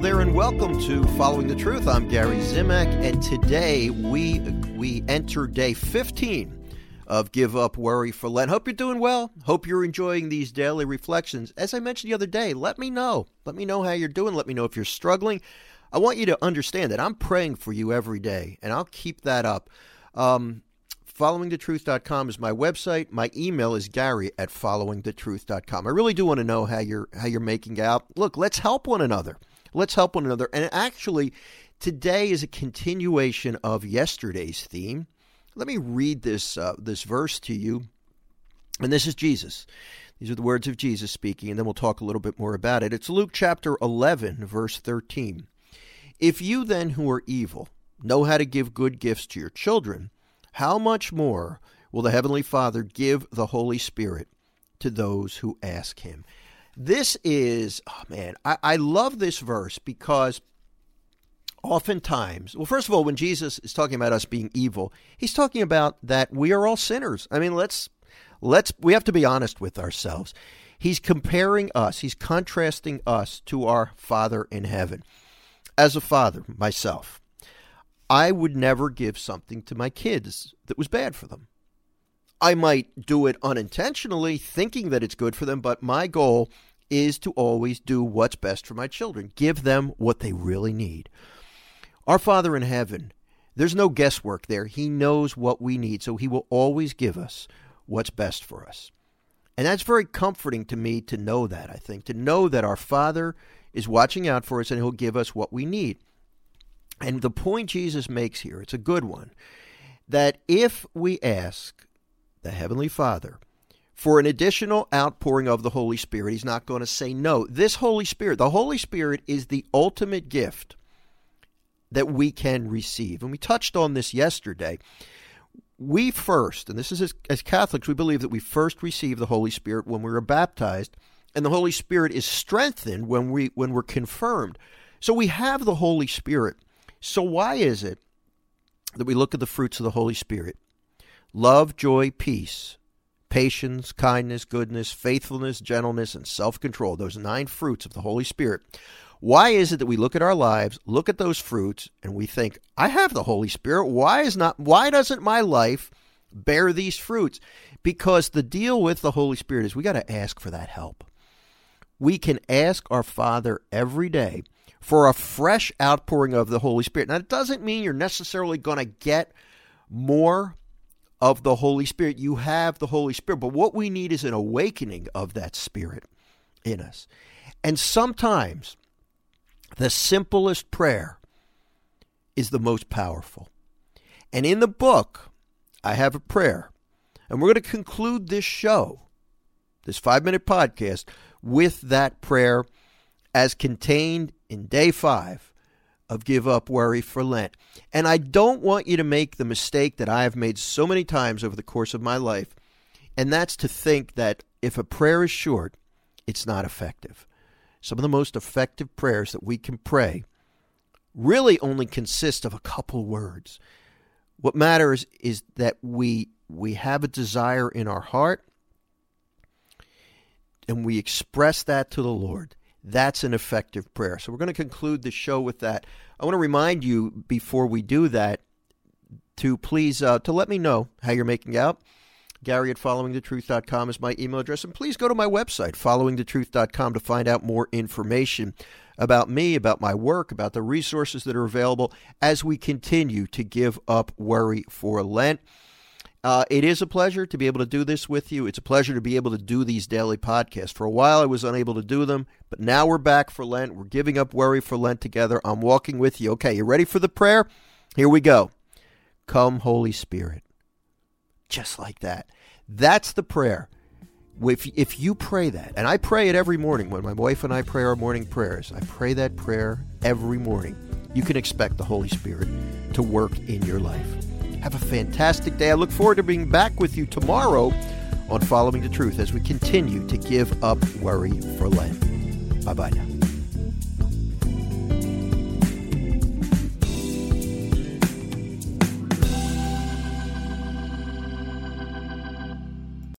There, and welcome to Following the Truth. I'm Gary Zimak, and today we we enter day 15 of Give Up Worry for Lent. Hope you're doing well. Hope you're enjoying these daily reflections. As I mentioned the other day, let me know. Let me know how you're doing. Let me know if you're struggling. I want you to understand that I'm praying for you every day, and I'll keep that up. Um, followingthetruth.com is my website. My email is gary at followingthetruth.com. I really do want to know how you're how you're making out. Look, let's help one another. Let's help one another. And actually, today is a continuation of yesterday's theme. Let me read this uh, this verse to you. And this is Jesus. These are the words of Jesus speaking, and then we'll talk a little bit more about it. It's Luke chapter 11, verse 13. If you then who are evil know how to give good gifts to your children, how much more will the Heavenly Father give the Holy Spirit to those who ask Him? This is, oh man, I, I love this verse because oftentimes, well, first of all, when Jesus is talking about us being evil, he's talking about that we are all sinners. I mean, let's let's we have to be honest with ourselves. He's comparing us, he's contrasting us to our Father in heaven. As a father myself, I would never give something to my kids that was bad for them. I might do it unintentionally, thinking that it's good for them, but my goal is to always do what's best for my children, give them what they really need. Our Father in heaven, there's no guesswork there. He knows what we need, so He will always give us what's best for us. And that's very comforting to me to know that, I think, to know that our Father is watching out for us and He'll give us what we need. And the point Jesus makes here, it's a good one, that if we ask the Heavenly Father for an additional outpouring of the Holy Spirit, He's not going to say no. This Holy Spirit, the Holy Spirit is the ultimate gift that we can receive. And we touched on this yesterday. We first, and this is as, as Catholics, we believe that we first receive the Holy Spirit when we are baptized, and the Holy Spirit is strengthened when we when we're confirmed. So we have the Holy Spirit so, why is it that we look at the fruits of the Holy Spirit? Love, joy, peace, patience, kindness, goodness, faithfulness, gentleness, and self control. Those nine fruits of the Holy Spirit. Why is it that we look at our lives, look at those fruits, and we think, I have the Holy Spirit. Why is not why doesn't my life bear these fruits? Because the deal with the Holy Spirit is we got to ask for that help. We can ask our Father every day for a fresh outpouring of the Holy Spirit. Now, it doesn't mean you're necessarily going to get more of the Holy Spirit. You have the Holy Spirit, but what we need is an awakening of that Spirit in us. And sometimes the simplest prayer is the most powerful. And in the book, I have a prayer. And we're going to conclude this show, this five minute podcast, with that prayer as contained in day five of Give Up Worry for Lent. And I don't want you to make the mistake that I have made so many times over the course of my life, and that's to think that if a prayer is short, it's not effective. Some of the most effective prayers that we can pray really only consist of a couple words. What matters is that we we have a desire in our heart and we express that to the Lord. That's an effective prayer. So we're going to conclude the show with that. I want to remind you before we do that to please uh, to let me know how you're making out. Gary at followingthetruth.com is my email address. And please go to my website, followingthetruth.com, to find out more information about me, about my work, about the resources that are available as we continue to give up worry for Lent. Uh, it is a pleasure to be able to do this with you. It's a pleasure to be able to do these daily podcasts. For a while, I was unable to do them, but now we're back for Lent. We're giving up worry for Lent together. I'm walking with you. Okay, you ready for the prayer? Here we go. Come, Holy Spirit. Just like that. That's the prayer. If, if you pray that, and I pray it every morning when my wife and I pray our morning prayers, I pray that prayer every morning. You can expect the Holy Spirit to work in your life. Have a fantastic day. I look forward to being back with you tomorrow on Following the Truth as we continue to give up worry for Lent. Bye bye now.